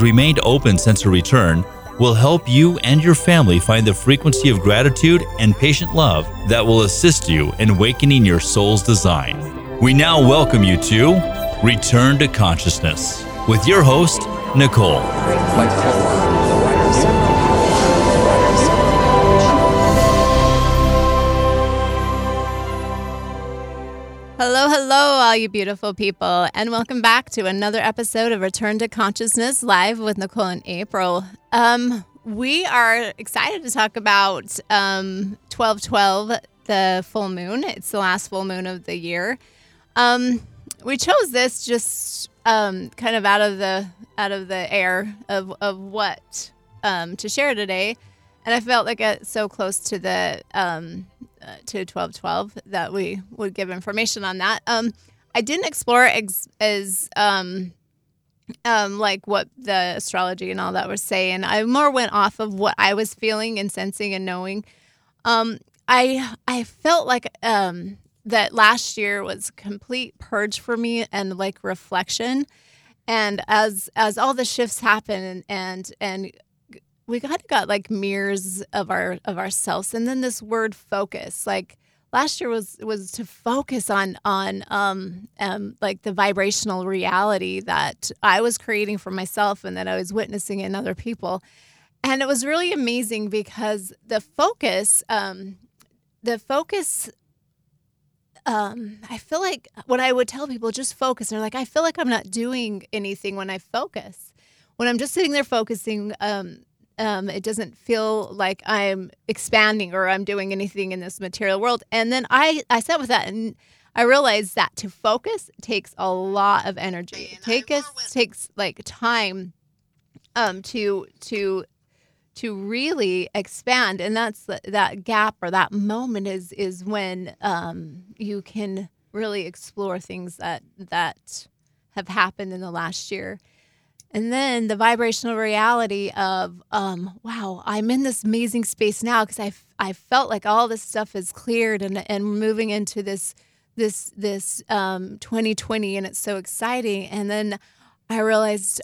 remained open since her return, will help you and your family find the frequency of gratitude and patient love that will assist you in awakening your soul's design. We now welcome you to Return to Consciousness with your host, Nicole. Hello, hello, all you beautiful people, and welcome back to another episode of Return to Consciousness live with Nicole and April. Um, we are excited to talk about um, 1212, the full moon. It's the last full moon of the year. Um, we chose this just um, kind of out of the out of the air of, of what um, to share today, and I felt like it's so close to the um, uh, to 1212 that we would give information on that. Um, I didn't explore ex- as um, um, like what the astrology and all that was saying. I more went off of what I was feeling and sensing and knowing. Um, I I felt like um, that last year was complete purge for me and like reflection. And as as all the shifts happen and and, and we kind of got like mirrors of our of ourselves and then this word focus like last year was was to focus on on um, um like the vibrational reality that I was creating for myself and that I was witnessing in other people. And it was really amazing because the focus um the focus um I feel like when I would tell people just focus they're like I feel like I'm not doing anything when I focus. When I'm just sitting there focusing um um, it doesn't feel like I'm expanding or I'm doing anything in this material world. And then I, I sat with that and I realized that to focus takes a lot of energy. It take us, takes like time um, to to to really expand, and that's the, that gap or that moment is is when um, you can really explore things that that have happened in the last year. And then the vibrational reality of, um, wow, I'm in this amazing space now because I, I felt like all this stuff is cleared and, and moving into this this this um, 2020 and it's so exciting. And then I realized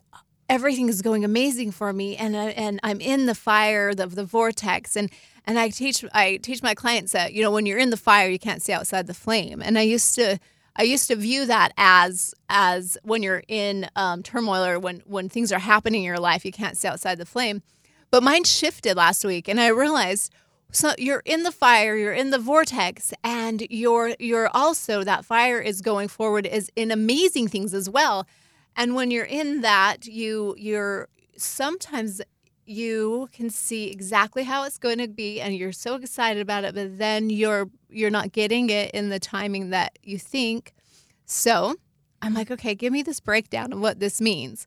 everything is going amazing for me and I, and I'm in the fire of the, the vortex and and I teach I teach my clients that you know when you're in the fire you can't see outside the flame. And I used to I used to view that as as when you're in um, turmoil or when when things are happening in your life, you can't see outside the flame. But mine shifted last week, and I realized so you're in the fire, you're in the vortex, and you're you're also that fire is going forward is in amazing things as well. And when you're in that, you you're sometimes you can see exactly how it's going to be and you're so excited about it but then you're you're not getting it in the timing that you think. So i'm like okay give me this breakdown of what this means.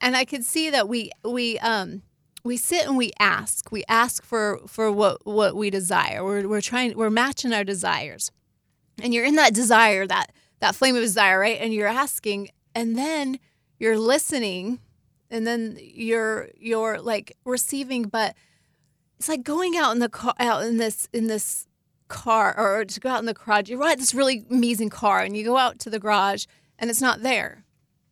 And i could see that we we um we sit and we ask. We ask for for what what we desire. We're, we're trying we're matching our desires. And you're in that desire that that flame of desire right? And you're asking and then you're listening and then you're you're like receiving but it's like going out in the car out in this in this car or to go out in the garage. You ride this really amazing car and you go out to the garage and it's not there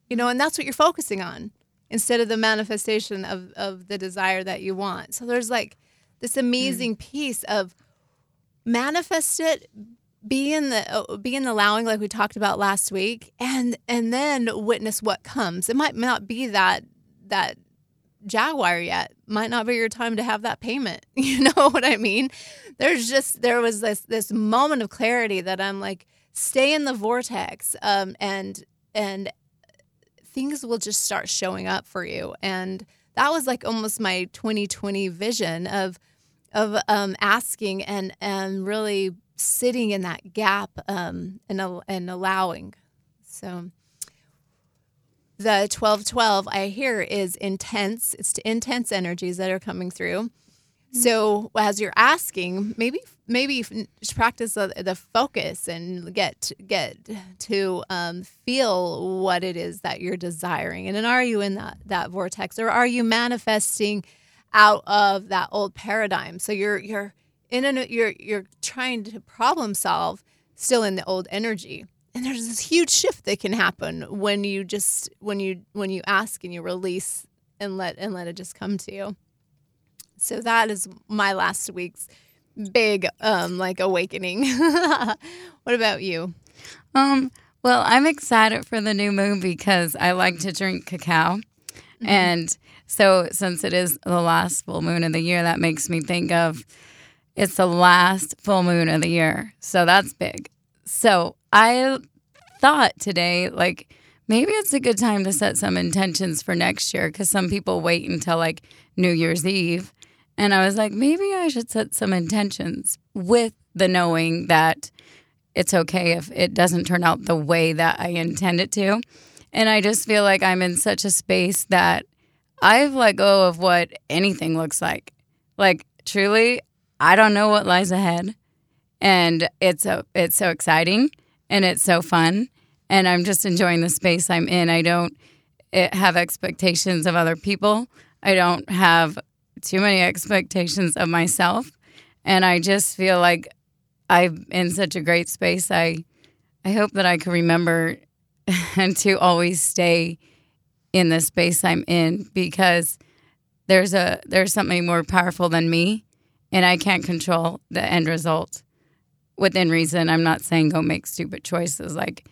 you know and that's what you're focusing on instead of the manifestation of of the desire that you want. So there's like this amazing mm. piece of manifest it be in the uh, be in the allowing like we talked about last week and and then witness what comes. It might not be that that Jaguar yet. Might not be your time to have that payment. You know what I mean? There's just there was this this moment of clarity that I'm like, stay in the vortex, um, and and things will just start showing up for you. And that was like almost my 2020 vision of of um, asking and and really sitting in that gap um, and and allowing. So the 1212 I hear is intense. It's intense energies that are coming through. Mm-hmm. So as you're asking, maybe maybe practice the, the, focus and get get to um, feel what it is that you're desiring. And then are you in that that vortex, or are you manifesting out of that old paradigm? So you're you're in a you're you're trying to problem solve still in the old energy and there's this huge shift that can happen when you just when you when you ask and you release and let and let it just come to you. So that is my last week's big um like awakening. what about you? Um, well, I'm excited for the new moon because I like to drink cacao. Mm-hmm. And so since it is the last full moon of the year, that makes me think of it's the last full moon of the year. So that's big. So I thought today, like, maybe it's a good time to set some intentions for next year because some people wait until like New Year's Eve. And I was like, maybe I should set some intentions with the knowing that it's okay if it doesn't turn out the way that I intend it to. And I just feel like I'm in such a space that I've let go of what anything looks like. Like, truly, I don't know what lies ahead. And it's so it's so exciting and it's so fun and I'm just enjoying the space I'm in. I don't eh, have expectations of other people. I don't have too many expectations of myself and I just feel like I'm in such a great space. I I hope that I can remember and to always stay in the space I'm in because there's a there's something more powerful than me and I can't control the end result within reason. I'm not saying go make stupid choices like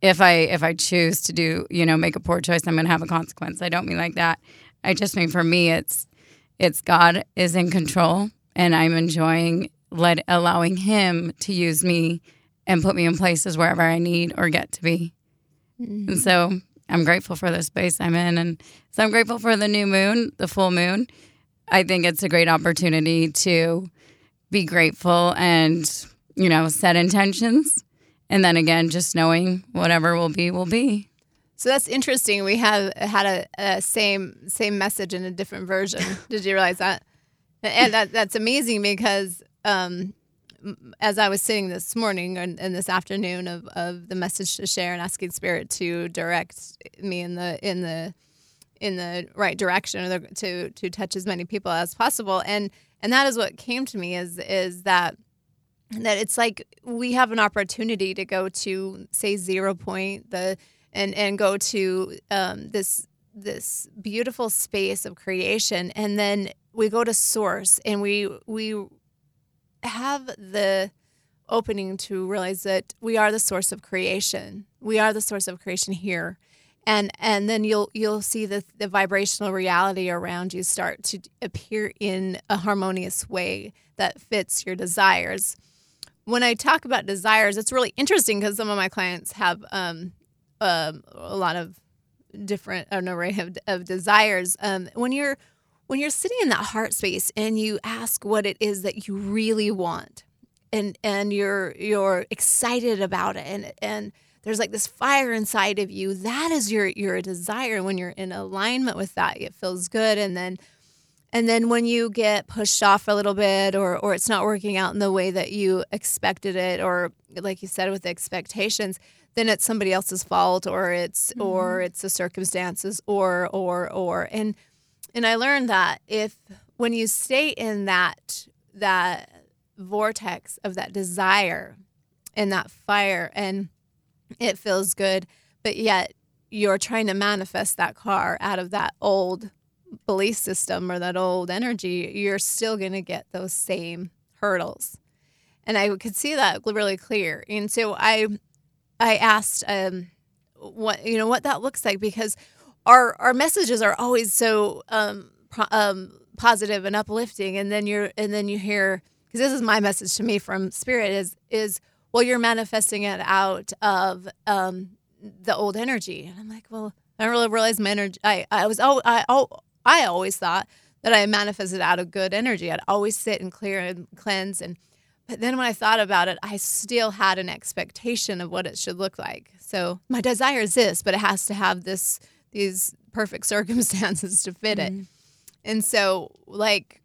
if I if I choose to do, you know, make a poor choice, I'm going to have a consequence. I don't mean like that. I just mean for me it's it's God is in control and I'm enjoying let allowing him to use me and put me in places wherever I need or get to be. Mm-hmm. And so I'm grateful for the space I'm in. And so I'm grateful for the new moon, the full moon. I think it's a great opportunity to be grateful and, you know, set intentions. And then again, just knowing whatever will be, will be. So that's interesting. We have had a, a same same message in a different version. Did you realize that? And that that's amazing because um, as I was sitting this morning and, and, this afternoon of, of the message to share and asking Spirit to direct me in the in the in the right direction or the, to to touch as many people as possible and and that is what came to me is is that that it's like we have an opportunity to go to say zero point the and and go to um, this this beautiful space of creation and then we go to source and we we have the opening to realize that we are the source of creation. We are the source of creation here. And and then you'll you'll see the the vibrational reality around you start to appear in a harmonious way that fits your desires. When I talk about desires, it's really interesting because some of my clients have um, um, a lot of different an array of, of desires. Um, when you're when you're sitting in that heart space and you ask what it is that you really want and and you're you're excited about it and and there's like this fire inside of you that is your your desire when you're in alignment with that it feels good and then and then when you get pushed off a little bit or or it's not working out in the way that you expected it or like you said with the expectations then it's somebody else's fault or it's mm-hmm. or it's the circumstances or or or and and I learned that if when you stay in that that vortex of that desire and that fire and it feels good, but yet you're trying to manifest that car out of that old belief system or that old energy, you're still going to get those same hurdles. And I could see that really clear. And so I I asked um, what you know what that looks like because our our messages are always so um, pro- um, positive and uplifting, and then you're and then you hear because this is my message to me from spirit is is well you're manifesting it out of um, the old energy, and I'm like, well, I don't really realize my energy. I I was oh I oh I always thought that I manifested out of good energy. I'd always sit and clear and cleanse and. But then when I thought about it, I still had an expectation of what it should look like. So my desire is this, but it has to have this these perfect circumstances to fit mm-hmm. it. And so like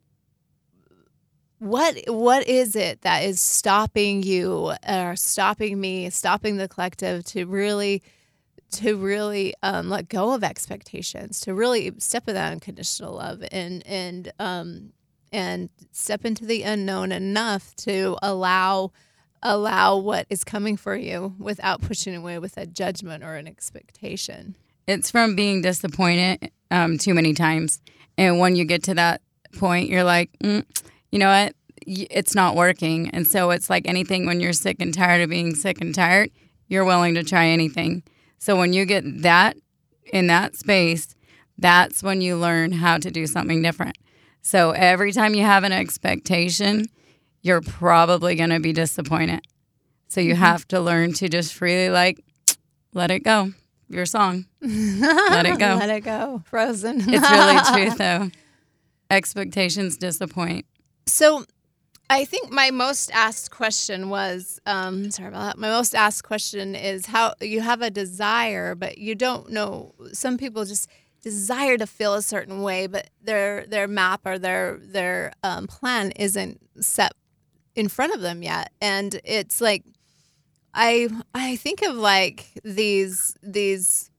what what is it that is stopping you or stopping me, stopping the collective to really to really um, let go of expectations, to really step in that unconditional love and and um, and step into the unknown enough to allow allow what is coming for you without pushing away with a judgment or an expectation. It's from being disappointed um, too many times. And when you get to that point, you're like, mm, you know what? It's not working. And so it's like anything when you're sick and tired of being sick and tired, you're willing to try anything. So when you get that in that space, that's when you learn how to do something different. So every time you have an expectation, you're probably going to be disappointed. So you mm-hmm. have to learn to just freely like let it go. Your song. let it go. let it go. Frozen. it's really true though. Expectations disappoint. So I think my most asked question was um, sorry about that. My most asked question is how you have a desire, but you don't know. Some people just desire to feel a certain way, but their their map or their their um, plan isn't set in front of them yet, and it's like I I think of like these these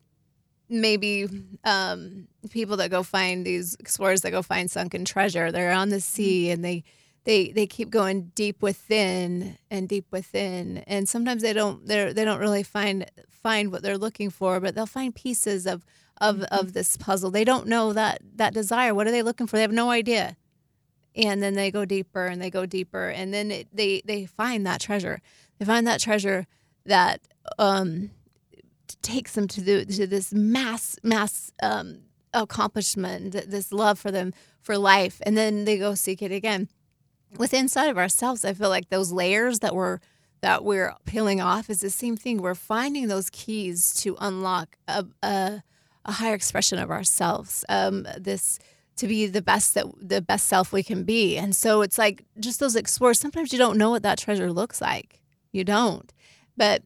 maybe um, people that go find these explorers that go find sunken treasure. They're on the sea and they they they keep going deep within and deep within, and sometimes they don't they they don't really find find what they're looking for, but they'll find pieces of of mm-hmm. of this puzzle. They don't know that that desire. What are they looking for? They have no idea. And then they go deeper and they go deeper, and then it, they they find that treasure. They find that treasure that um, takes them to the to this mass mass um, accomplishment, this love for them for life, and then they go seek it again. Within inside of ourselves, I feel like those layers that we're that we're peeling off is the same thing. We're finding those keys to unlock a, a, a higher expression of ourselves. Um, this to be the best that the best self we can be. And so it's like just those explorers. Sometimes you don't know what that treasure looks like. You don't. But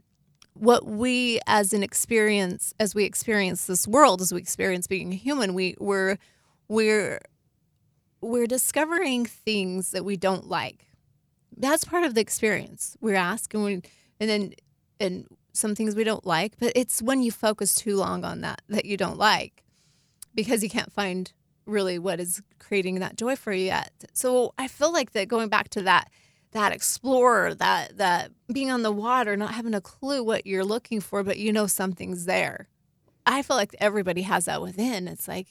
what we as an experience as we experience this world, as we experience being human, we we're we're we're discovering things that we don't like. That's part of the experience. We're asked and we and then and some things we don't like, but it's when you focus too long on that that you don't like because you can't find really what is creating that joy for you yet. So I feel like that going back to that that explorer, that that being on the water, not having a clue what you're looking for, but you know something's there. I feel like everybody has that within. It's like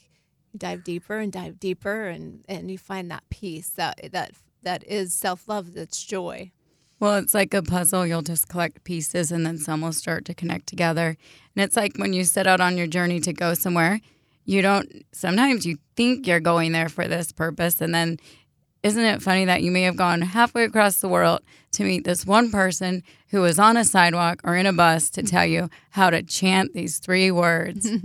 dive deeper and dive deeper and and you find that peace that that that is self-love, that's joy. Well, it's like a puzzle. You'll just collect pieces and then some will start to connect together. And it's like when you set out on your journey to go somewhere, you don't, sometimes you think you're going there for this purpose. And then isn't it funny that you may have gone halfway across the world to meet this one person who was on a sidewalk or in a bus to tell you how to chant these three words?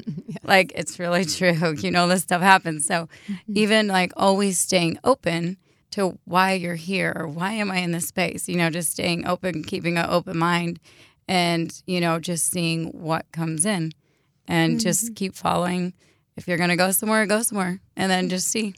Like, it's really true. You know, this stuff happens. So, even like always staying open to why you're here or why am I in this space, you know, just staying open, keeping an open mind, and, you know, just seeing what comes in and mm-hmm. just keep following. If you're going to go somewhere, go somewhere and then just see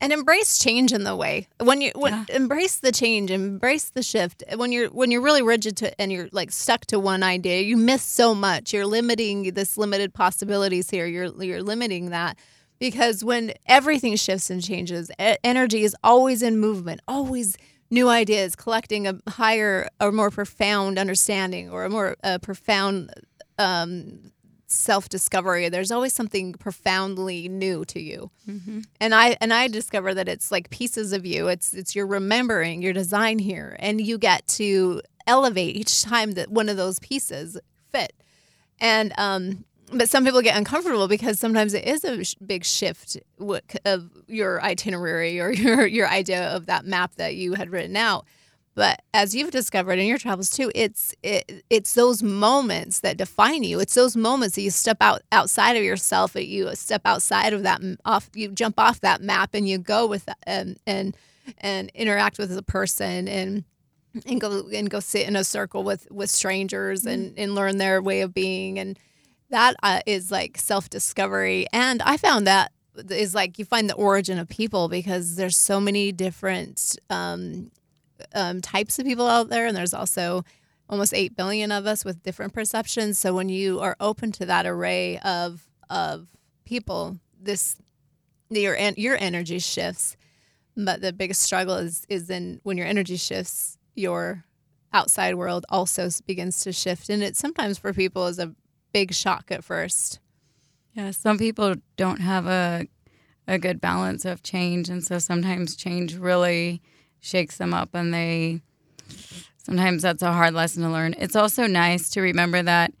and embrace change in the way. When you when, yeah. embrace the change embrace the shift. When you're when you're really rigid to and you're like stuck to one idea you miss so much. You're limiting this limited possibilities here. You're you're limiting that because when everything shifts and changes energy is always in movement always new ideas collecting a higher or more profound understanding or a more uh, profound um, self discovery. There's always something profoundly new to you. Mm-hmm. And I and I discover that it's like pieces of you. It's it's your remembering, your design here, and you get to elevate each time that one of those pieces fit. And um, but some people get uncomfortable because sometimes it is a sh- big shift of your itinerary or your your idea of that map that you had written out. But as you've discovered in your travels too, it's it, it's those moments that define you. It's those moments that you step out outside of yourself, that you step outside of that off, you jump off that map and you go with that, and and and interact with a person and and go and go sit in a circle with with strangers mm-hmm. and and learn their way of being and that uh, is like self discovery. And I found that is like you find the origin of people because there's so many different um, um, types of people out there, and there's also almost 8 billion of us with different perceptions. So when you are open to that array of, of people, this your your energy shifts. But the biggest struggle is is in when your energy shifts, your outside world also begins to shift, and it sometimes for people is a big shock at first. Yeah, some people don't have a a good balance of change, and so sometimes change really shakes them up, and they sometimes that's a hard lesson to learn. It's also nice to remember that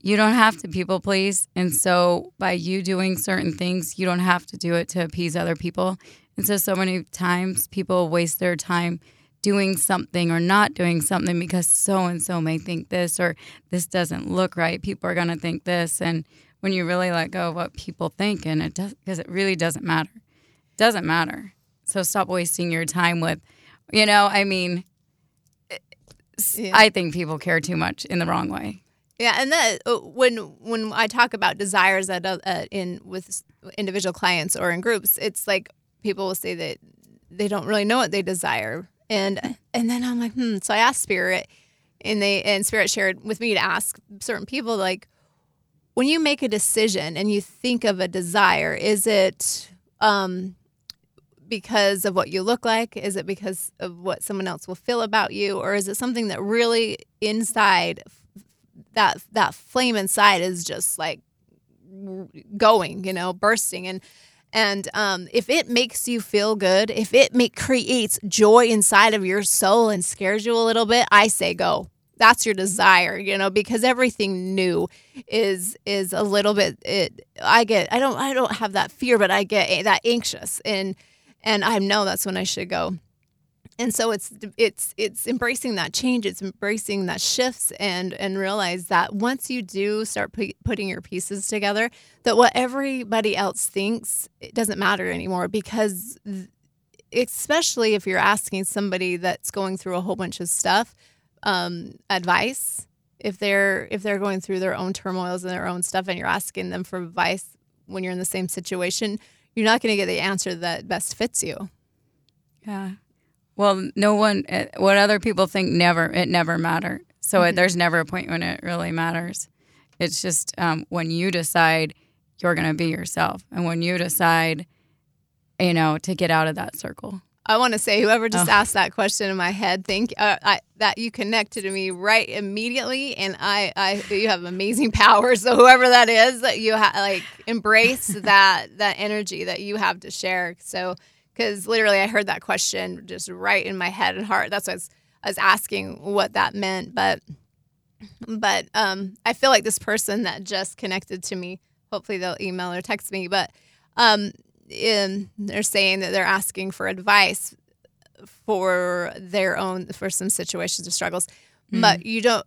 you don't have to people please, and so by you doing certain things, you don't have to do it to appease other people. And so, so many times people waste their time doing something or not doing something because so and so may think this or this doesn't look right. People are going to think this. And when you really let go of what people think, and it does, because it really doesn't matter. It doesn't matter. So stop wasting your time with, you know, I mean, Yeah. I think people care too much in the wrong way. Yeah, and that uh, when when I talk about desires at uh, uh, in with individual clients or in groups, it's like people will say that they don't really know what they desire, and and then I'm like, hmm. So I asked Spirit, and they and Spirit shared with me to ask certain people like, when you make a decision and you think of a desire, is it um, because of what you look like? Is it because of what someone else will feel about you, or is it something that really inside that that flame inside is just like going, you know, bursting and and um, if it makes you feel good, if it make, creates joy inside of your soul and scares you a little bit, I say go. That's your desire, you know, because everything new is is a little bit. It I get I don't I don't have that fear, but I get that anxious and and I know that's when I should go. And so it's it's it's embracing that change it's embracing that shifts and and realize that once you do start pu- putting your pieces together that what everybody else thinks it doesn't matter anymore because th- especially if you're asking somebody that's going through a whole bunch of stuff um, advice if they're if they're going through their own turmoils and their own stuff and you're asking them for advice when you're in the same situation you're not going to get the answer that best fits you Yeah. Well, no one, eh, what other people think never, it never matter. So it, there's never a point when it really matters. It's just um, when you decide you're going to be yourself and when you decide, you know, to get out of that circle. I want to say, whoever just Oh. asked that question in my head, thank uh, I, that you connected to me right immediately, and I, I, you have amazing power. So whoever that is, that you ha- like embrace that that energy that you have to share. So because literally, I heard that question just right in my head and heart. That's why I was, I was asking what that meant, but but um, I feel like this person that just connected to me. Hopefully, they'll email or text me, but um, in, they're saying that they're asking for advice for their own for some situations or struggles but you don't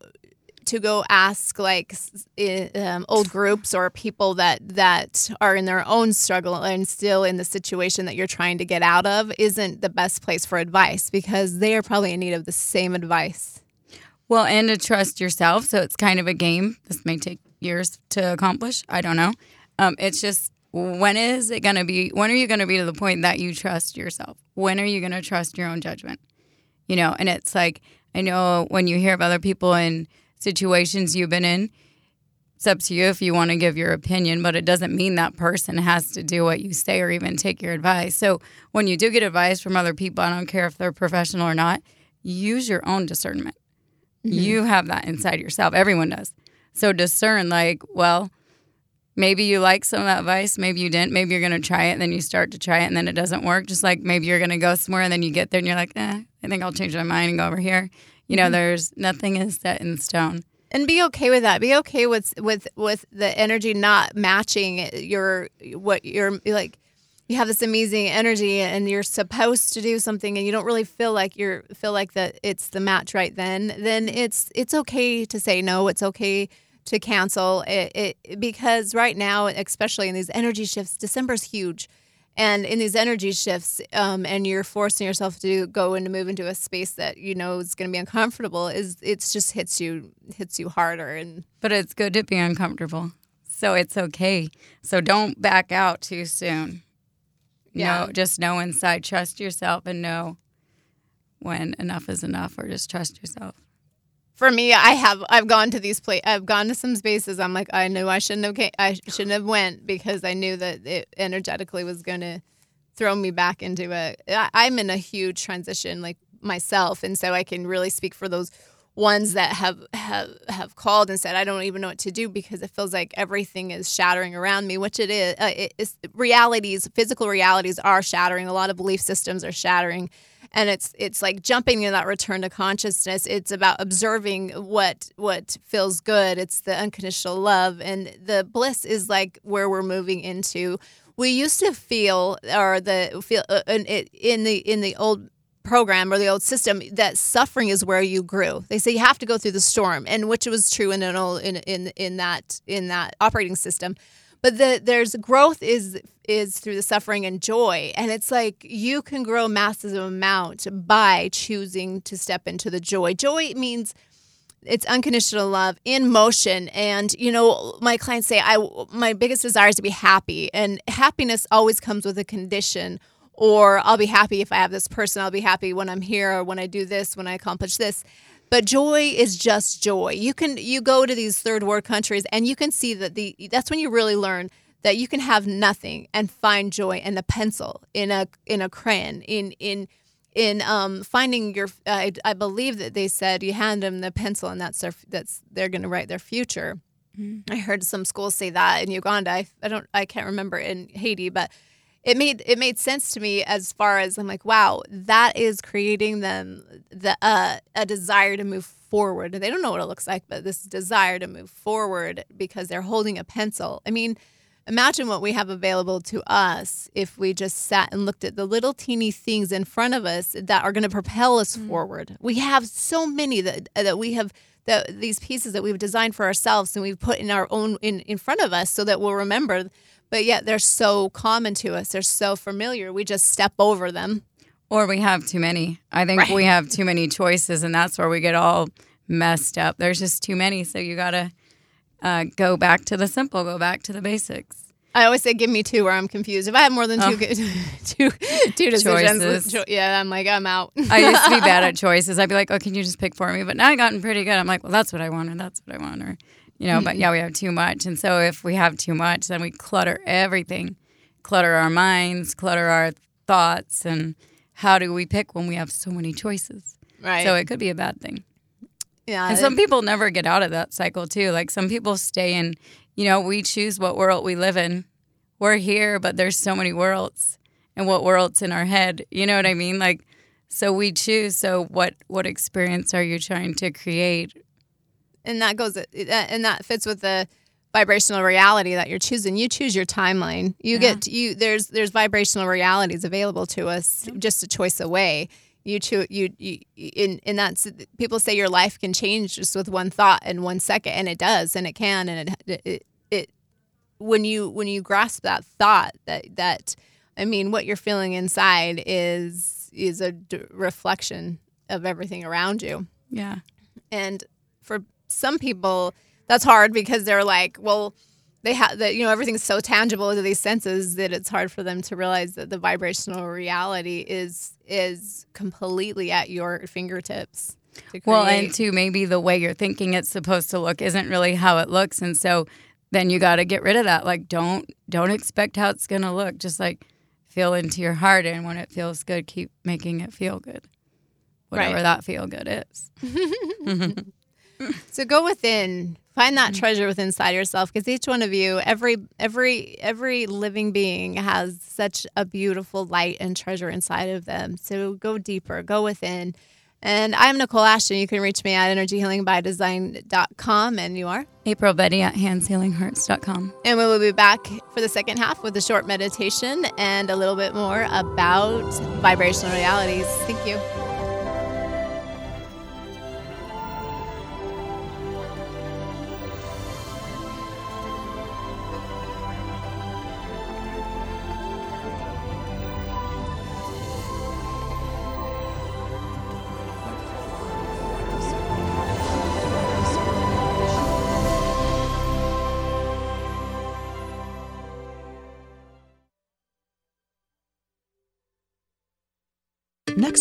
to go ask like um, old groups or people that that are in their own struggle and still in the situation that you're trying to get out of isn't the best place for advice because they are probably in need of the same advice Well, and to trust yourself. So it's kind of a game. This may take years to accomplish. I don't know. Um, it's just when is it going to be? When are you going to be to the point that you trust yourself? When are you going to trust your own judgment? You know, and it's like, I know when you hear of other people in situations you've been in, it's up to you if you want to give your opinion, but it doesn't mean that person has to do what you say or even take your advice. So when you do get advice from other people, I don't care if they're professional or not, use your own discernment. Mm-hmm. You have that inside yourself. Everyone does. So discern, like, well, maybe you like some of that advice, maybe you didn't. Maybe you're going to try it, and then you start to try it, and then it doesn't work. Just like maybe you're going to go somewhere, and then you get there, and you're like, eh, I think I'll change my mind and go over here. You know, there's nothing is set in stone. and be okay with that be okay with with with the energy not matching your what you're like you have this amazing energy and you're supposed to do something and you don't really feel like you're feel like that it's the match right then then it's it's okay to say no it's okay to cancel it, it because right now especially in these energy shifts december's huge and in these energy shifts um, and you're forcing yourself to go and to move into a space that you know is going to be uncomfortable is it's just hits you hits you harder and But it's good to be uncomfortable. So it's okay. So don't back out too soon. Yeah. No, just know inside, trust yourself and know when enough is enough or just trust yourself. For me i have i've gone to these place i've gone to some spaces i'm like i knew i shouldn't have came, i shouldn't have went because i knew that it energetically was going to throw me back into a I, i'm in a huge transition like myself and so i can really speak for those ones that have have have called and said I don't even know what to do because it feels like everything is shattering around me, which it is. Uh, it is realities, physical realities are shattering. A lot of belief systems are shattering, and it's it's like jumping in that return to consciousness. It's about observing what what feels good. It's the unconditional love, and the bliss is like where we're moving into. We used to feel, or the feel uh, in the in the old program or the old system that suffering is where you grew. They say you have to go through the storm, and which was true in an old, in in in that in that operating system. But the, there's growth is is through the suffering and joy, and it's like you can grow massive amount by choosing to step into the joy. Joy means it's unconditional love in motion and you know my clients say i my biggest desire is to be happy and happiness always comes with a condition or I'll be happy if I have this person. I'll be happy when I'm here or when I do this, when I accomplish this. But joy is just joy. You can you go to these third world countries and you can see that the that's when you really learn that you can have nothing and find joy in a pencil, in a in a crayon, in in in um, finding your. I, I believe that they said you hand them the pencil and that's their that's they're going to write their future. Mm-hmm. I heard some schools say that in Uganda. I, I don't I can't remember in Haiti, but it made it made sense to me as far as I'm like, wow, that is creating them the uh, a desire to move forward. They don't know what it looks like, but this desire to move forward because they're holding a pencil. I mean, imagine what we have available to us if we just sat and looked at the little teeny things in front of us that are going to propel us mm. forward. We have so many that that we have that these pieces that we've designed for ourselves and we've put in our own in, in front of us so that we'll remember but yet they're so common to us. They're so familiar. We just step over them. Or we have too many. I think right. we have too many choices, and that's where we get all messed up. There's just too many. So you got to uh, go back to the simple, go back to the basics. I always say, give me two where I'm confused. If I have more than two, oh. two, two decisions, Choices. yeah, I'm like, I'm out. I used to be bad at choices. I'd be like, oh, can you just pick for me? But now I've gotten pretty good. I'm like, well, that's what I want, or that's what I want, or you know, but mm-hmm. yeah, we have too much. And so if we have too much, then we clutter everything, clutter our minds, clutter our thoughts. And how do we pick when we have so many choices? Right. So it could be a bad thing. Yeah. And some people never get out of that cycle too. Like some people stay in, you know, we choose what world we live in. We're here, but there's so many worlds and what world's in our head. You know what I mean? Like, so we choose. So what what experience are you trying to create and that goes and that fits with the vibrational reality that you're choosing. You choose your timeline. You yeah. get you there's there's vibrational realities available to us just a choice away. You choose you, you in in that people say your life can change just with one thought in one second, and it does, and it can, and it it, it when you when you grasp that thought that that I mean what you're feeling inside is is a d- reflection of everything around you. Yeah. And for some people that's hard because they're like, well, they have that you know everything's so tangible to these senses that it's hard for them to realize that the vibrational reality is is completely at your fingertips. Well, and to maybe the way you're thinking it's supposed to look isn't really how it looks, and so then you got to get rid of that. Like, don't don't expect how it's gonna look. Just like feel into your heart, and when it feels good, keep making it feel good, whatever right. that feel good is. so go within, find that treasure within inside yourself because each one of you, every every every living being has such a beautiful light and treasure inside of them. So go deeper, go within. And I'm Nicole Ashton. You can reach me at energyhealingbydesign.com. And you are? April Beti at handshealinghearts.com. And we will be back for the second half with a short meditation and a little bit more about vibrational realities. Thank you.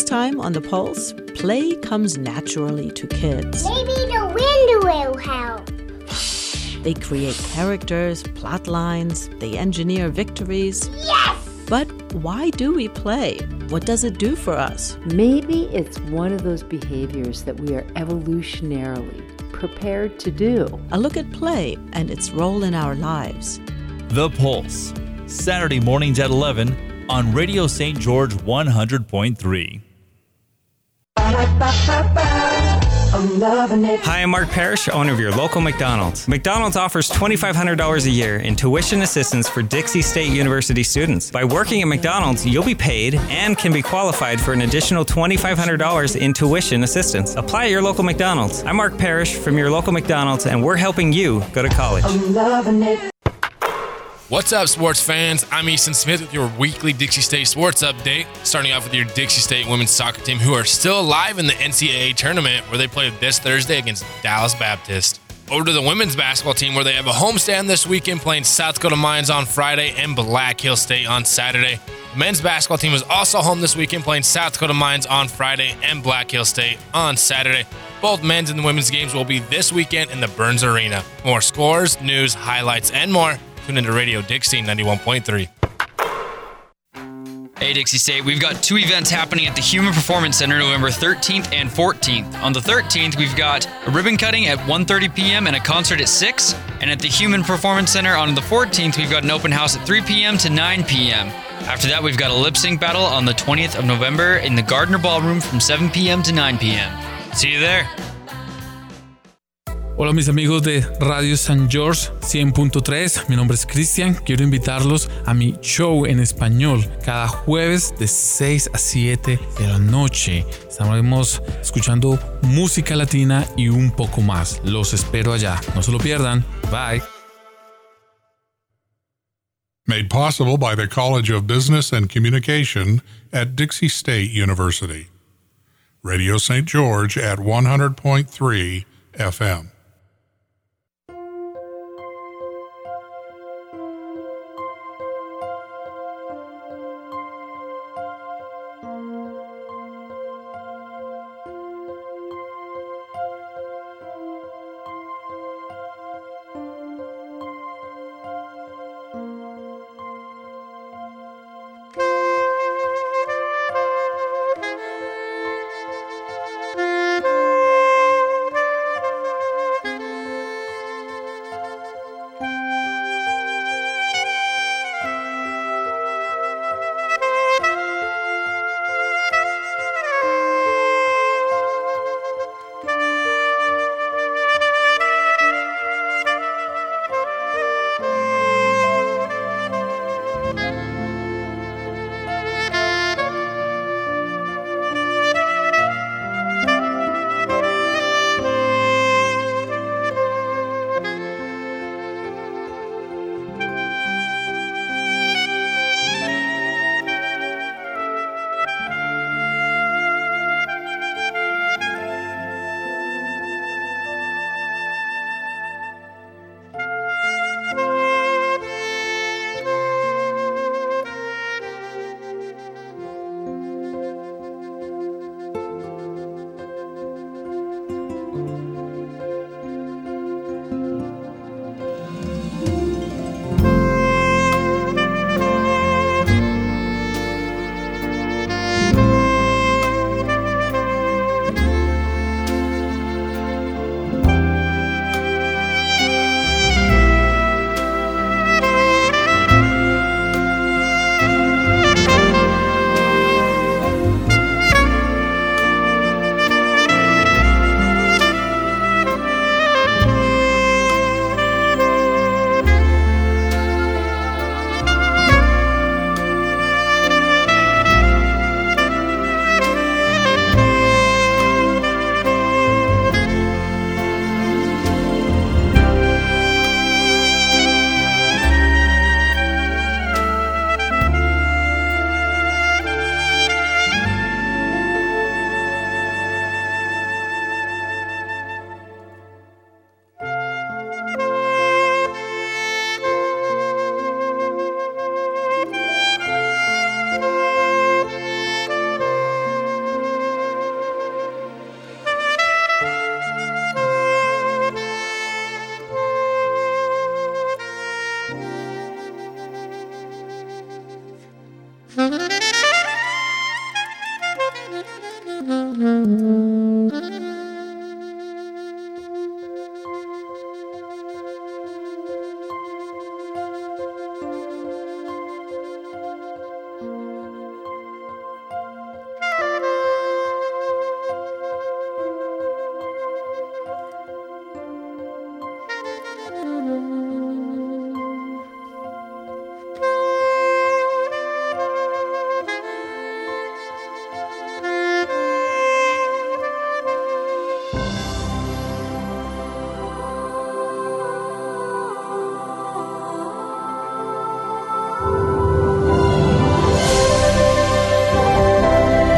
Time on The Pulse, play comes naturally to kids. Maybe the wind will help. They create characters, plot lines, they engineer victories. Yes! But why do we play? What does it do for us? Maybe it's one of those behaviors that we are evolutionarily prepared to do. A look at play and its role in our lives. The Pulse, Saturday mornings at 11 on Radio St. George 100.3. Hi, I'm Mark Parrish, owner of your local McDonald's. McDonald's offers $2,500 a year in tuition assistance for Dixie State University students. By working at McDonald's, you'll be paid and can be qualified for an additional $2,500 in tuition assistance. Apply at your local McDonald's. I'm Mark Parrish from your local McDonald's, and we're helping you go to college. What's up, sports fans? I'm Easton Smith with your weekly Dixie State sports update. Starting off with your Dixie State women's soccer team, who are still alive in the NCAA tournament, where they play this Thursday against Dallas Baptist. Over to the women's basketball team, where they have a homestand this weekend, playing South Dakota Mines on Friday and Black Hills State on Saturday. The men's basketball team is also home this weekend, playing South Dakota Mines on Friday and Black Hills State on Saturday. Both men's and women's games will be this weekend in the Burns Arena. More scores, news, highlights, and more Tune into Radio Dixie 91.3. Hey Dixie State, we've got two events happening at the Human Performance Center November 13th and 14th. On the 13th, we've got a ribbon cutting at 1:30 p.m. and a concert at 6. And at the Human Performance Center on the 14th, we've got an open house at 3 p.m. to 9 p.m. After that, we've got a lip sync battle on the 20th of November in the Gardner Ballroom from 7 p.m. to 9 p.m. See you there. Hola mis amigos de Radio San George 100.3, mi nombre es Cristian, quiero invitarlos a mi show en español cada jueves de 6 a 7 de la noche. Estaremos escuchando música latina y un poco más. Los espero allá, no se lo pierdan. Bye. Made possible by the College of Business and Communication at Dixie State University. Radio St. George at 100.3 FM.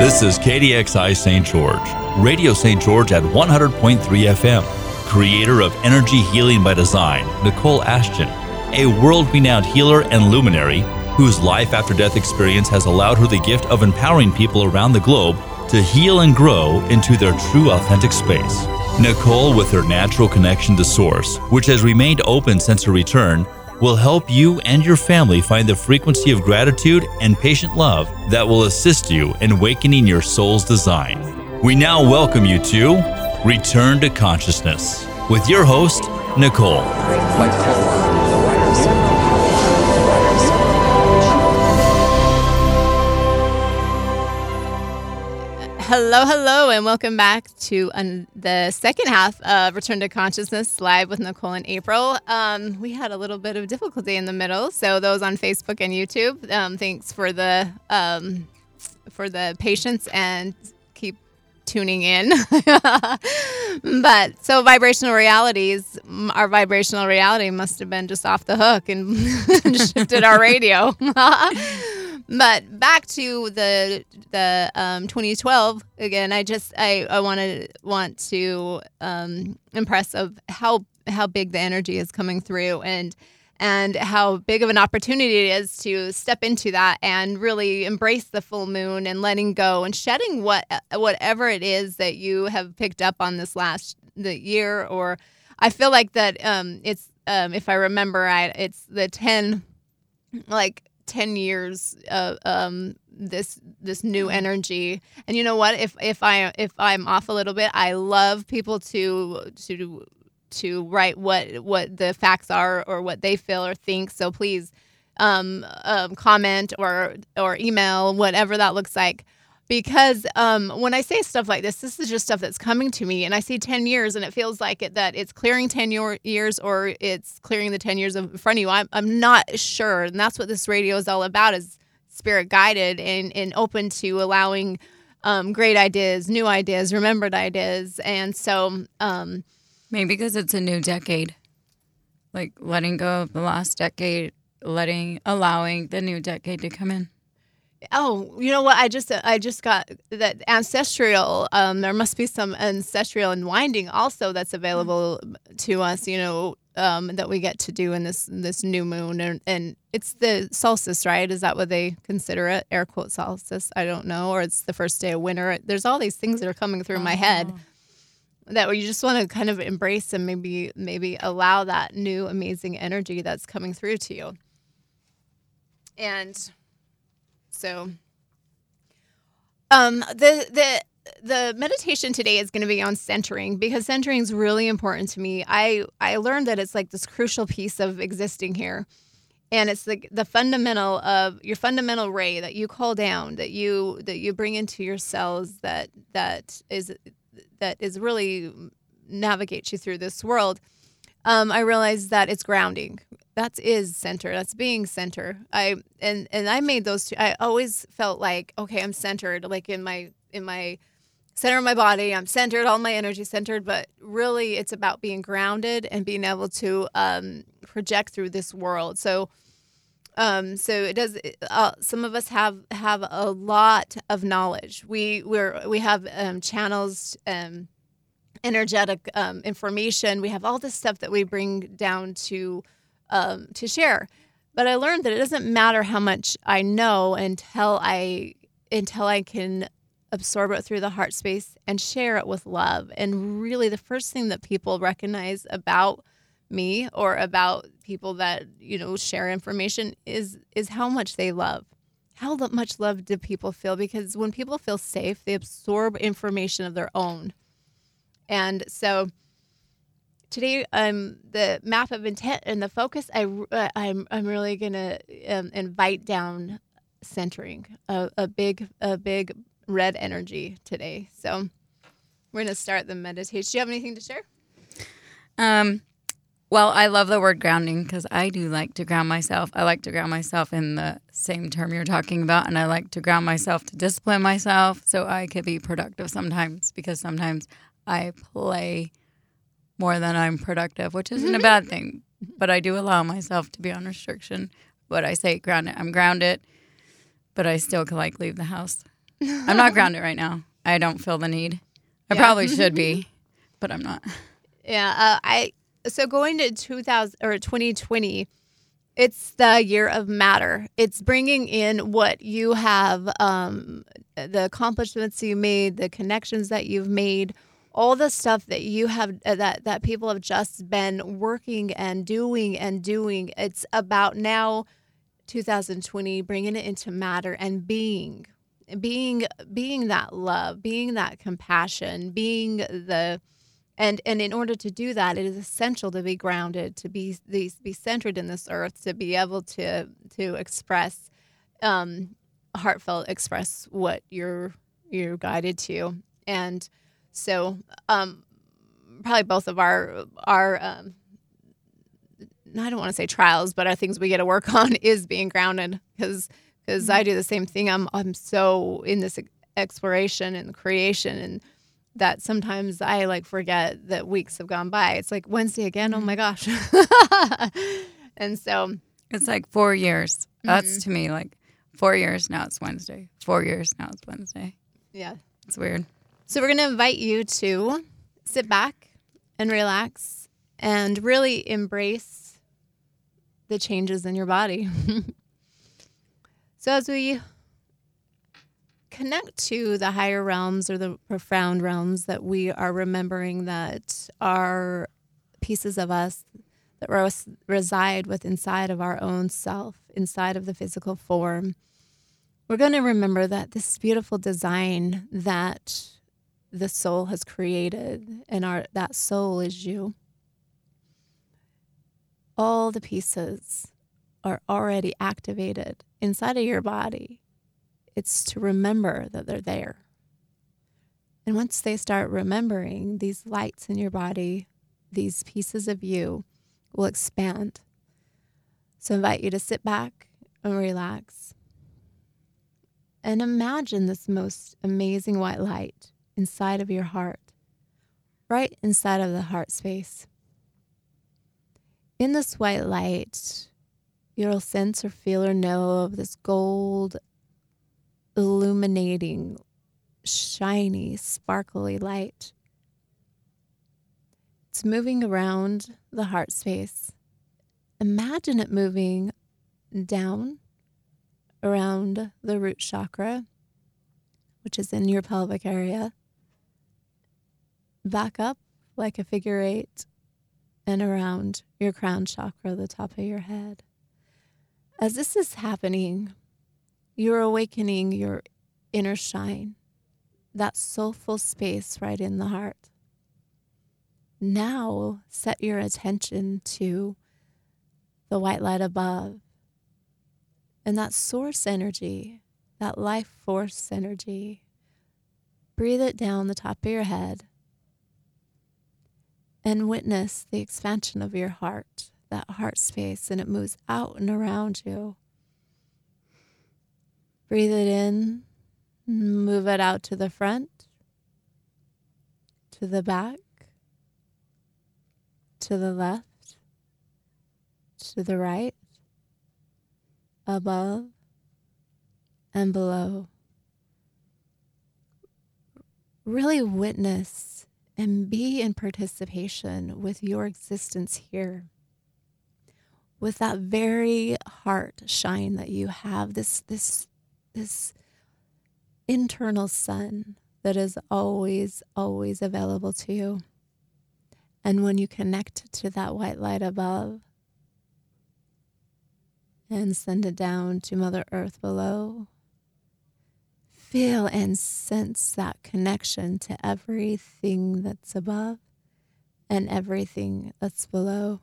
This is KDXI St. George, Radio St. George at 100.3 FM. Creator of Energy Healing by Design, Nicole Ashton, a world renowned healer and luminary whose life after death experience has allowed her the gift of empowering people around the globe to heal and grow into their true authentic space. Nicole, with her natural connection to Source, which has remained open since her return, will help you and your family find the frequency of gratitude and patient love that will assist you in awakening your soul's design. We now welcome you to Return to Consciousness with your host, Nicole. Hello, hello, and welcome back to um, the second half of Return to Consciousness live with Nicole and April. Um, we had a little bit of difficulty in the middle, so those on Facebook and YouTube, um, thanks for the um, for the patience and keep tuning in. but so vibrational realities, our vibrational reality must have been just off the hook and shifted our radio. but back to the the um, 2012 again. I just I I want to want to um, impress of how how big the energy is coming through and and how big of an opportunity it is to step into that and really embrace the full moon and letting go and shedding what whatever it is that you have picked up on this last the year or I feel like that um, it's um, if I remember right it's the 10 like 10 years of um, this this new energy. And you know what? If if i if i'm off a little bit i love people to to to write what what the facts are or what they feel or think. So please um, um comment or or email whatever that looks like because um, when I say stuff like this, this is just stuff that's coming to me, and I see ten years, and it feels like it that it's clearing ten year, years or it's clearing the ten years in front of you. I'm I'm not sure, and that's what this radio is all about: is spirit guided and and open to allowing um, great ideas, new ideas, remembered ideas, and so um, maybe because it's a new decade, like letting go of the last decade, letting allowing the new decade to come in. Oh, you know what? I just I just got that ancestral. Um, there must be some ancestral unwinding also that's available to us. You know, um, that we get to do in this this new moon, and, and it's the solstice, right? Is that what they consider it? Air quote solstice. I don't know, or it's the first day of winter. There's all these things that are coming through my head that you just want to kind of embrace and maybe maybe allow that new amazing energy that's coming through to you. And so, um, the the the meditation today is going to be on centering because centering is really important to me. I I learned that it's like this crucial piece of existing here. And it's the the fundamental of your fundamental ray that you call down, that you that you bring into your cells that that is that is really navigates you through this world. Um, I realized that it's grounding. That is center. That's being center. I and and i made those two i always felt like okay i'm centered like in my in my center of my body i'm centered all my energy centered but really it's about being grounded and being able to um, project through this world. So um, so it does uh, some of us have have a lot of knowledge. We we're we have um, channels um, energetic um, information we have all this stuff that we bring down to um, to share. But I learned that it doesn't matter how much I know until I until I can absorb it through the heart space and share it with love. And really, the first thing that people recognize about me or about people that you know share information is is how much they love. How much love do people feel? Because when people feel safe, they absorb information of their own. And so today um the map of intent and the focus i uh, i'm i'm really gonna um, invite down centering a, a big a big red energy today. So we're gonna start the meditation. Do you have anything to share? Um well i love the word grounding because i do like to ground myself. I like to ground myself in the same term you're talking about and i like to ground myself to discipline myself so i could be productive sometimes because sometimes i play more than I'm productive, which isn't a bad thing. But I do allow myself to be on restriction. But I say, grounded. I'm grounded, but I still can like leave the house I'm not grounded right now. I don't feel the need. I Yeah. probably should be, but I'm not. Yeah, uh, I so going to 2000 or 2020, it's the year of matter. It's bringing in what you have, um, the accomplishments you made, the connections that you've made, all the stuff that you have uh, that that people have just been working and doing and doing. It's about now, 2020, bringing it into matter and being, being, being that love, being that compassion, being the and and in order to do that it is essential to be grounded to be these be centered in this earth to be able to to express um heartfelt express what you're you're guided to and so um probably both of our our um I don't want to say trials, but our things we get to work on is being grounded because because I do the same thing. I'm I'm so in this exploration and creation and that sometimes I like forget that weeks have gone by. It's like Wednesday again. Oh my gosh. and so It's like four years. That's to me like four years now. It's Wednesday. Four years now. It's Wednesday. yeah. It's weird. So we're going to invite you to sit back and relax and really embrace the changes in your body. so as we connect to the higher realms or the profound realms that we are remembering that are pieces of us that res- reside with inside of our own self, inside of the physical form. We're going to remember that this beautiful design that the soul has created and our that soul is you. All the pieces are already activated inside of your body. It's to remember that they're there. And once they start remembering these lights in your body, these pieces of you will expand. So I invite you to sit back and relax. And imagine this most amazing white light inside of your heart, right inside of the heart space. In this white light, you'll sense or feel or know of this gold, illuminating, shiny, sparkly light. It's moving around the heart space. Imagine it moving down around the root chakra, which is in your pelvic area, back up like a figure eight, and around your crown chakra, the top of your head. As this is happening, you're awakening your inner shine, that soulful space right in the heart. Now set your attention to the white light above and that source energy, that life force energy. Breathe it down the top of your head and witness the expansion of your heart, that heart space, and it moves out and around you. Breathe it in, move it out to the front, to the back, to the left, to the right, above, and below. Really witness and be in participation with your existence here. With that very heart shine that you have, this this this internal sun that is always, always available to you. And when you connect to that white light above and send it down to Mother Earth below, feel and sense that connection to everything that's above and everything that's below.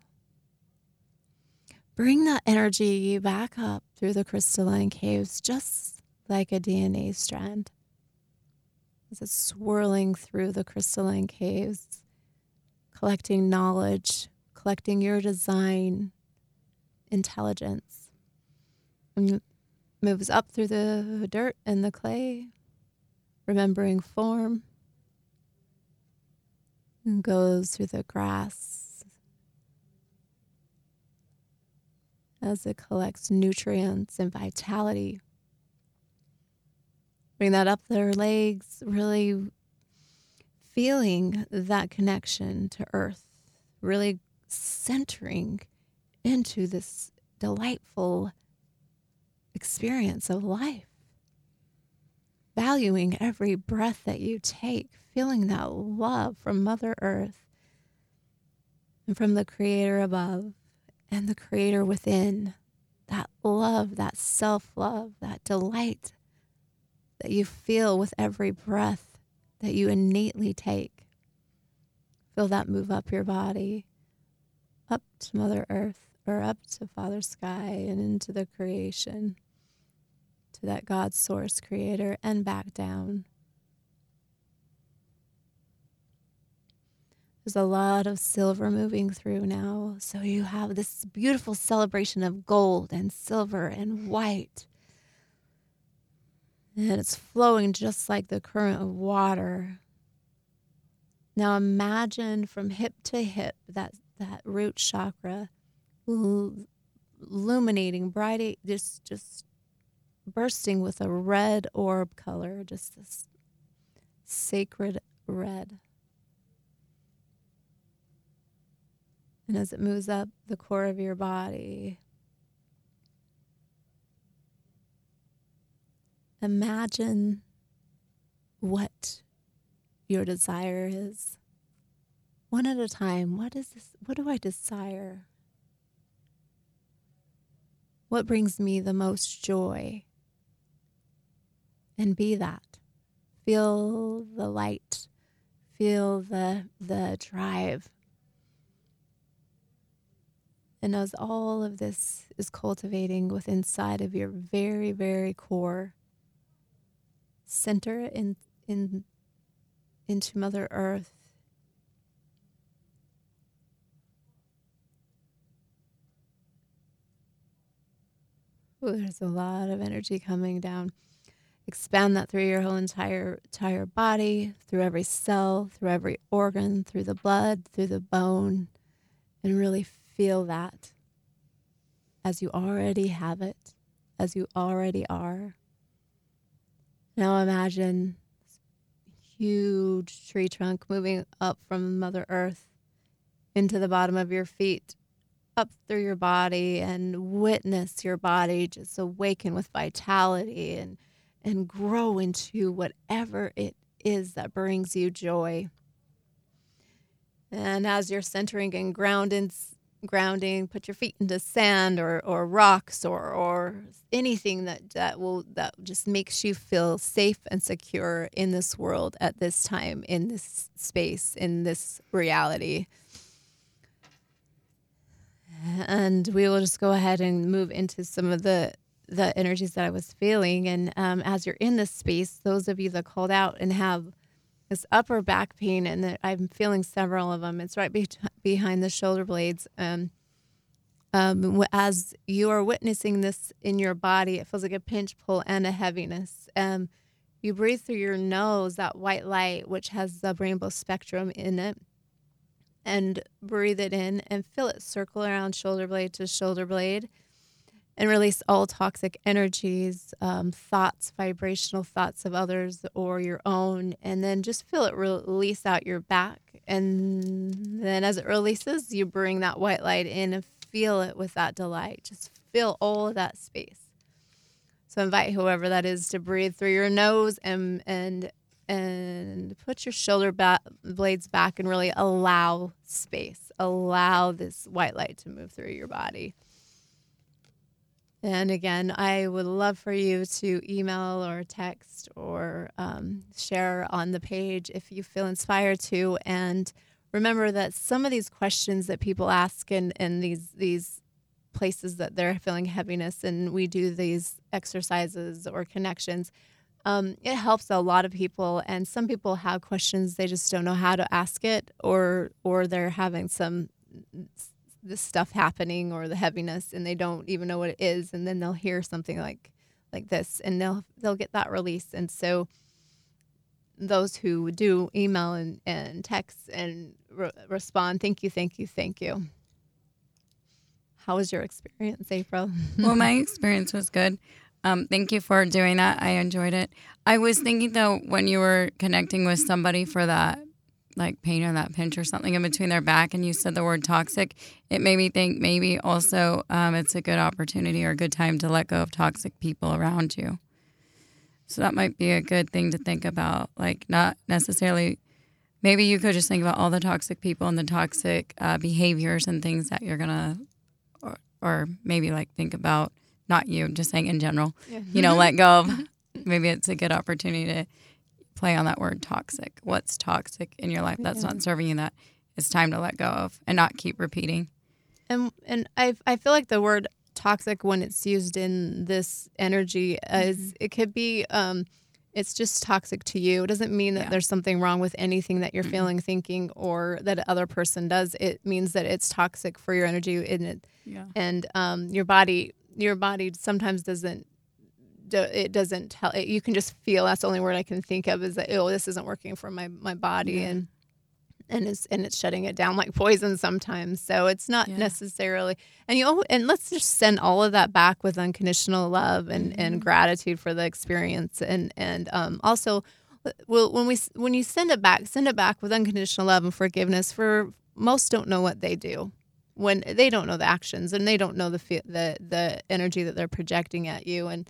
Bring that energy back up through the crystalline caves, just like a DNA strand. As it's swirling through the crystalline caves, collecting knowledge, collecting your design, intelligence. And moves up through the dirt and the clay, remembering form, and goes through the grass as it collects nutrients and vitality. Bring that up their legs, really feeling that connection to earth, really centering into this delightful experience of life. Valuing every breath that you take, feeling that love from Mother Earth and from the Creator above and the Creator within. That love, that self love, that delight that you feel with every breath that you innately take. Feel that move up your body, up to Mother Earth, or up to Father Sky, and into the creation, to that God source creator, and back down. There's a lot of silver moving through now. So you have this beautiful celebration of gold and silver and white and it's flowing just like the current of water. Now imagine from hip to hip that that root chakra illuminating bright just just bursting with a red orb color, just this sacred red. And as it moves up the core of your body, imagine what your desire is. One at a time. What is this? What do I desire? What brings me the most joy? And be that. Feel the light. Feel the the drive. And as all of this is cultivating with inside of your very, very core, center in in into Mother Earth. Ooh, there's a lot of energy coming down. Expand that through your whole entire entire body, through every cell, through every organ, through the blood, through the bone, and really feel that as you already have it, as you already are. Now imagine huge tree trunk moving up from Mother Earth into the bottom of your feet, up through your body, and witness your body just awaken with vitality and and grow into whatever it is that brings you joy. And as you're centering and grounding, grounding, put your feet into sand or, or rocks or, or anything that, that will that just makes you feel safe and secure in this world at this time, in this space, in this reality. And we will just go ahead and move into some of the the energies that I was feeling. And um, as you're in this space, those of you that called out and have this upper back pain, and I'm feeling several of them. It's right be- behind the shoulder blades. Um, um, as you are witnessing this in your body, it feels like a pinch pull and a heaviness. Um, you breathe through your nose, that white light, which has the rainbow spectrum in it, and breathe it in and feel it circle around shoulder blade to shoulder blade and release all toxic energies, um, thoughts, vibrational thoughts of others or your own, and then just feel it release out your back. And then as it releases, you bring that white light in and feel it with that delight. Just feel all of that space. So invite whoever that is to breathe through your nose and and and put your shoulder ba- blades back and really allow space. Allow this white light to move through your body. And again, I would love for you to email or text or um, share on the page if you feel inspired to. And remember that some of these questions that people ask in, in these these places that they're feeling heaviness, and we do these exercises or connections. Um, it helps a lot of people, and some people have questions they just don't know how to ask it, or or they're having some this stuff happening or the heaviness and they don't even know what it is and then they'll hear something like like this and they'll they'll get that release and so those who do email and, and text and re- respond thank you thank you thank you how was your experience april well my experience was good Um, thank you for doing that. I enjoyed it. I was thinking though, when you were connecting with somebody for that, like pain or that pinch or something in between their back, and you said the word toxic, it made me think maybe also um, it's a good opportunity or a good time to let go of toxic people around you. So that might be a good thing to think about. Like, not necessarily, maybe you could just think about all the toxic people and the toxic uh, behaviors and things that you're going to, or, or maybe like think about, not you, just saying in general, Yeah. you know, let go of. Maybe it's a good opportunity to play on that word toxic. What's toxic in your life that's Yeah. not serving you that it's time to let go of and not keep repeating. And and I I feel like the word toxic when it's used in this energy is it could be um it's just toxic to you. It doesn't mean that Yeah. there's something wrong with anything that you're feeling, thinking, or that other person does. It means that it's toxic for your energy in it, Yeah. and um, your body. Your body sometimes doesn't. Do, it doesn't tell. It, you can just feel. That's the only word I can think of is that oh, this isn't working for my my body, Yeah. and and it's and it's shutting it down like poison sometimes. So it's not Yeah. necessarily. And you and let's just send all of that back with unconditional love and Mm-hmm. and gratitude for the experience, and and um, also. Well, when we when you send it back, send it back with unconditional love and forgiveness. For most don't know what they do when they don't know the actions and they don't know the the the energy that they're projecting at you and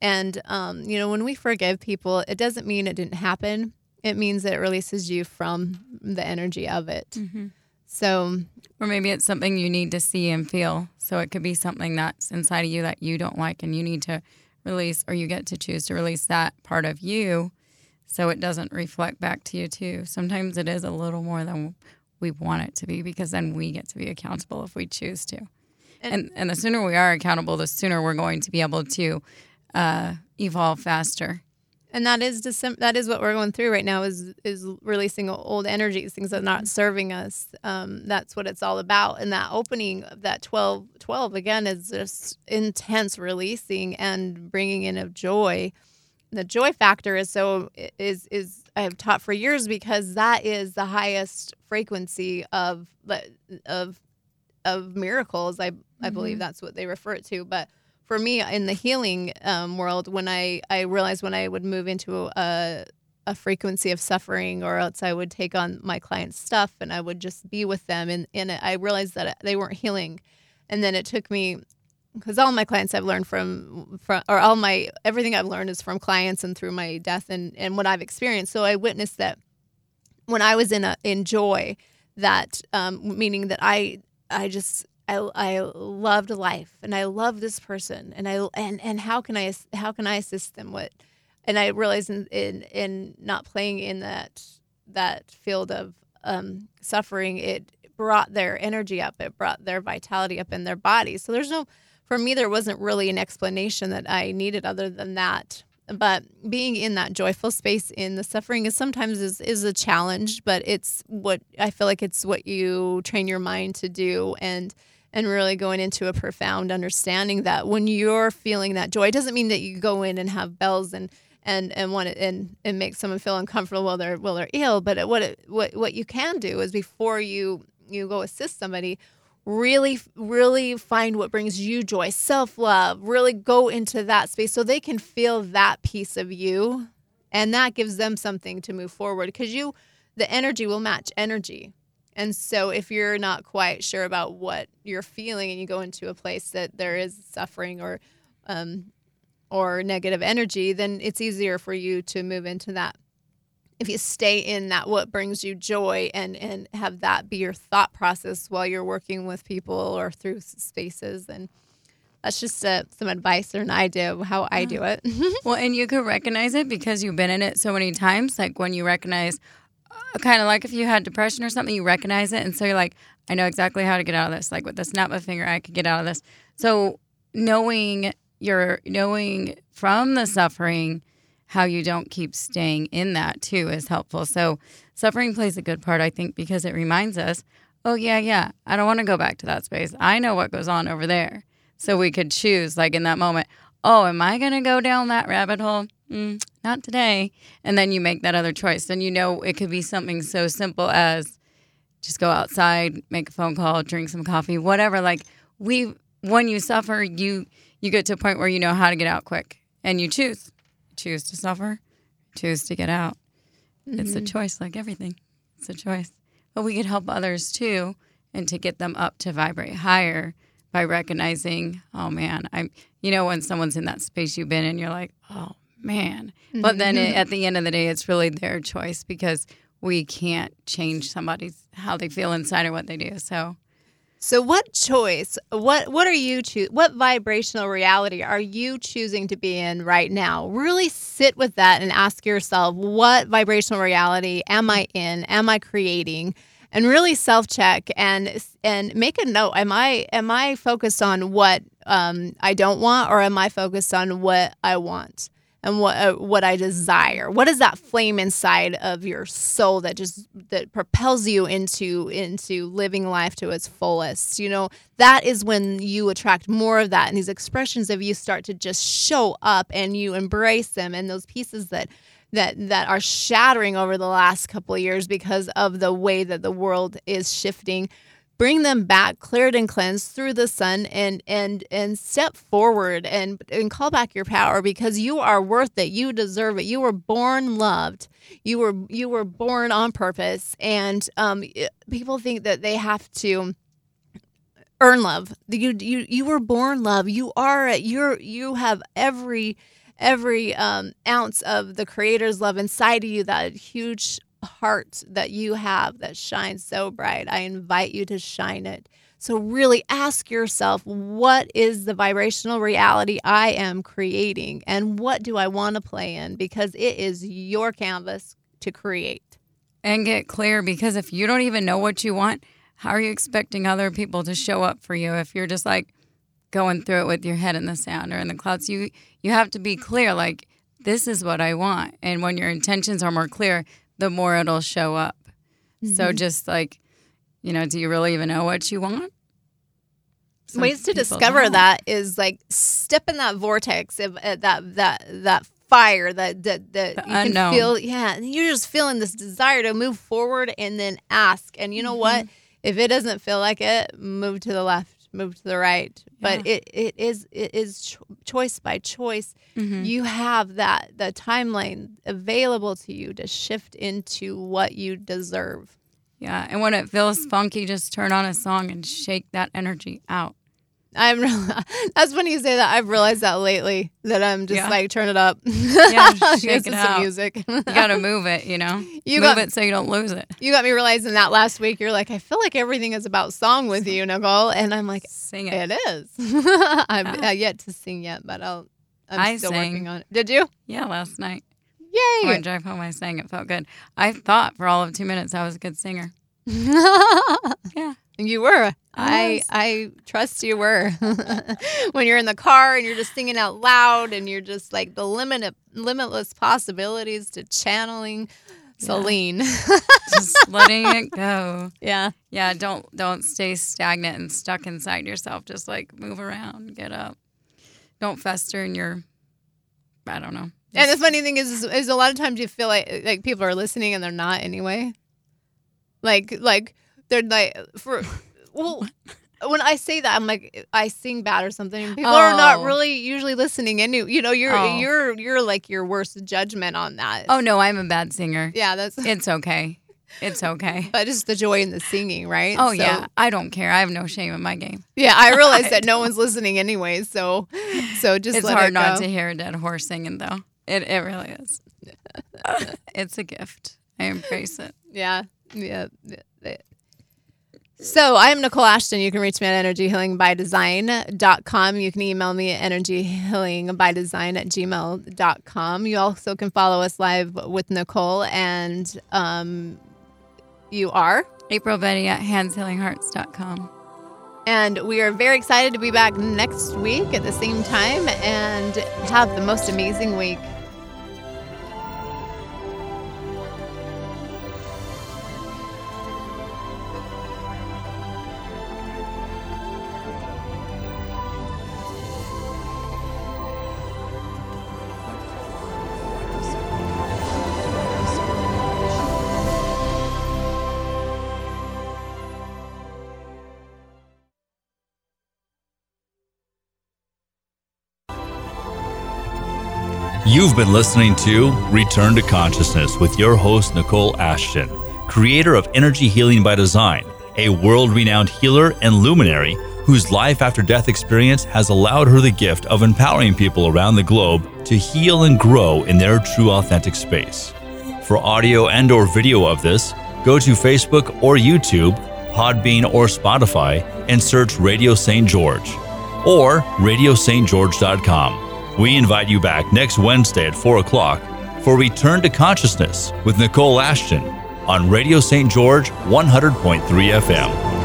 and um, you know when we forgive people it doesn't mean it didn't happen it means that it releases you from the energy of it Mm-hmm. so Or maybe it's something you need to see and feel. So it could be something that's inside of you that you don't like and you need to release, or you get to choose to release that part of you so it doesn't reflect back to you, too. Sometimes it is a little more than we want it to be because then we get to be accountable if we choose to. And, and, the sooner we are accountable, the sooner we're going to be able to uh, evolve faster. and that is Decem- that is what we're going through right now is is releasing old energies things that are not serving us um, that's what it's all about and that opening of that 12 12 again is just intense releasing and bringing in of joy the joy factor is so is is I have taught for years because that is the highest frequency of of of miracles. I I believe Mhm. that's what they refer it to. But for me, in the healing um, world, when I I realized when I would move into a a frequency of suffering, or else I would take on my clients' stuff and I would just be with them, and and I realized that they weren't healing, and then it took me because all my clients I've learned from, from or all my everything I've learned is from clients and through my death and and what I've experienced. So I witnessed that when I was in a in joy, that um, meaning that I I just I, I loved life and I love this person and I and and how can I how can I assist them with and I realized in in, in not playing in that that field of um, suffering it brought their energy up it brought their vitality up in their body. So there's no for me there wasn't really an explanation that I needed other than that. But being in that joyful space in the suffering is sometimes is, is a challenge but it's what i feel like it's what you train your mind to do and and really going into a profound understanding that when you're feeling that joy it doesn't mean that you go in and have bells and and and want it and and make someone feel uncomfortable while they're while they're ill but what it, what what you can do is before you you go assist somebody really really find what brings you joy self-love really go into that space so they can feel that piece of you. And that gives them something to move forward because you the energy will match energy and so if you're not quite sure about what you're feeling and you go into a place that there is suffering or um, or negative energy then it's easier for you to move into that if you stay in that what brings you joy and and have that be your thought process while you're working with people or through spaces and that's just uh, some advice or an idea of how I do it. well, and you could recognize it because you've been in it so many times. Like when you recognize, kind of like if you had depression or something, you recognize it. And so you're like, I know exactly how to get out of this. Like with the snap of a finger, I could get out of this. So knowing your, knowing from the suffering, how you don't keep staying in that too is helpful. So suffering plays a good part, I think, because it reminds us, oh, yeah, yeah, I don't want to go back to that space. I know what goes on over there. So we could choose, like in that moment, oh, am I going to go down that rabbit hole? Mm, not today. And then you make that other choice. Then you know it could be something so simple as just go outside, make a phone call, drink some coffee, whatever. Like we, when you suffer, you you get to a point where you know how to get out quick and you choose. Choose to suffer, choose to get out. It's a Mhm. choice, like everything. It's a choice. But we can help others too and to get them up to vibrate higher by recognizing, oh man, I'm, you know, when someone's in that space you've been in, you're like, oh man. But then it, at the end of the day, it's really their choice because we can't change somebody's how they feel inside or what they do. So, So what choice? What what are you choose? What vibrational reality are you choosing to be in right now? Really sit with that and ask yourself, what vibrational reality am I in? Am I creating? And really self check and and make a note. Am I am I focused on what um, I don't want, or am I focused on what I want? And what uh, what I desire. What is that flame inside of your soul that just that propels you into into living life to its fullest? You know, that is when you attract more of that and these expressions of you start to just show up and you embrace them and those pieces that that that are shattering over the last couple years because of the way that the world is shifting bring them back cleared and cleansed through the sun and and and step forward and and call back your power because you are worth it. You deserve it. You were born loved. You were you were born on purpose. And um people think that they have to earn love. You you you were born love. You are you're you have every every um ounce of the creator's love inside of you that huge heart that you have that shines so bright. I invite you to shine it. So, really ask yourself what is the vibrational reality I am creating and what do I want to play in? Because it is your canvas to create. and get clear because if you don't even know what you want, how are you expecting other people to show up for you if you're just like going through it with your head in the sand or in the clouds? You you have to be clear like this is what I want. And when your intentions are more clear, the more it'll show up. So Mhm. just like, you know, do you really even know what you want? Some Ways to discover don't. that is like step in that vortex of uh, that that that fire that that, that The you can feel. Yeah, you're just feeling this desire to move forward and then ask. And you know what? Mm-hmm. If it doesn't feel like it, move to the left, move to the right. But it, it is it is cho- choice by choice. Mhm. You have that the timeline available to you to shift into what you deserve. Yeah, and when it feels funky, just turn on a song and shake that energy out. I'm that's when you say that I've realized that lately that I'm just Yeah. like turn it up. Yeah, shake Listen it to out. music. You got to move it, you know. You move got- it so you don't lose it. You got me realizing that last week. You're like, I feel like everything is about song with you, Nicole, and I'm like, Sing it. it is. I've Yeah. yet to sing yet, but I'll. I'm I still sang. working on it. Did you? Yeah, last night. Yay! When I drive home, I sang. It felt good. I thought for all of two minutes I was a good singer. Yeah. You were. I I. I trust you were. when you're in the car and you're just singing out loud and you're just like the limit limitless possibilities to channeling Celine. Just letting it go. yeah. Yeah, don't don't stay stagnant and stuck inside yourself. Just like move around, get up. Don't fester in your. I don't know. And the funny thing is, is, is a lot of times you feel like like people are listening and they're not anyway. Like like they're like for well. When I say that, I'm like I sing bad or something. and People are not Oh. really usually listening. Any, you know, you're Oh. you're you're like your worst judgment on that. oh no, I'm a bad singer. yeah, that's It's okay. It's okay. but it's the joy in the singing, right? Oh So- yeah, I don't care. I have no shame in my game. yeah. I realize that no one's listening anyway, so so just it's let hard it not to hear a dead horse singing though. It it really is. it's a gift. I embrace it. Yeah, yeah. So I'm Nicole Ashton. You can reach me at energyhealingbydesign.com. You can email me at energyhealingbydesign at gmail.com. You also can follow us live with Nicole and um, you are. April Beti at handshealinghearts.com. And we are very excited to be back next week at the same time and have the most amazing week. You've been listening to Return to Consciousness with your host, Nicole Ashton, creator of Energy Healing by Design, a world renowned healer and luminary whose life after death experience has allowed her the gift of empowering people around the globe to heal and grow in their true authentic space. For audio and or video of this, go to Facebook or YouTube, Podbean or Spotify and search Radio St. George or radiostgeorge.com. We invite you back next Wednesday at 4 o'clock for Return to Consciousness with Nicole Ashton on Radio St. George 100.3 FM.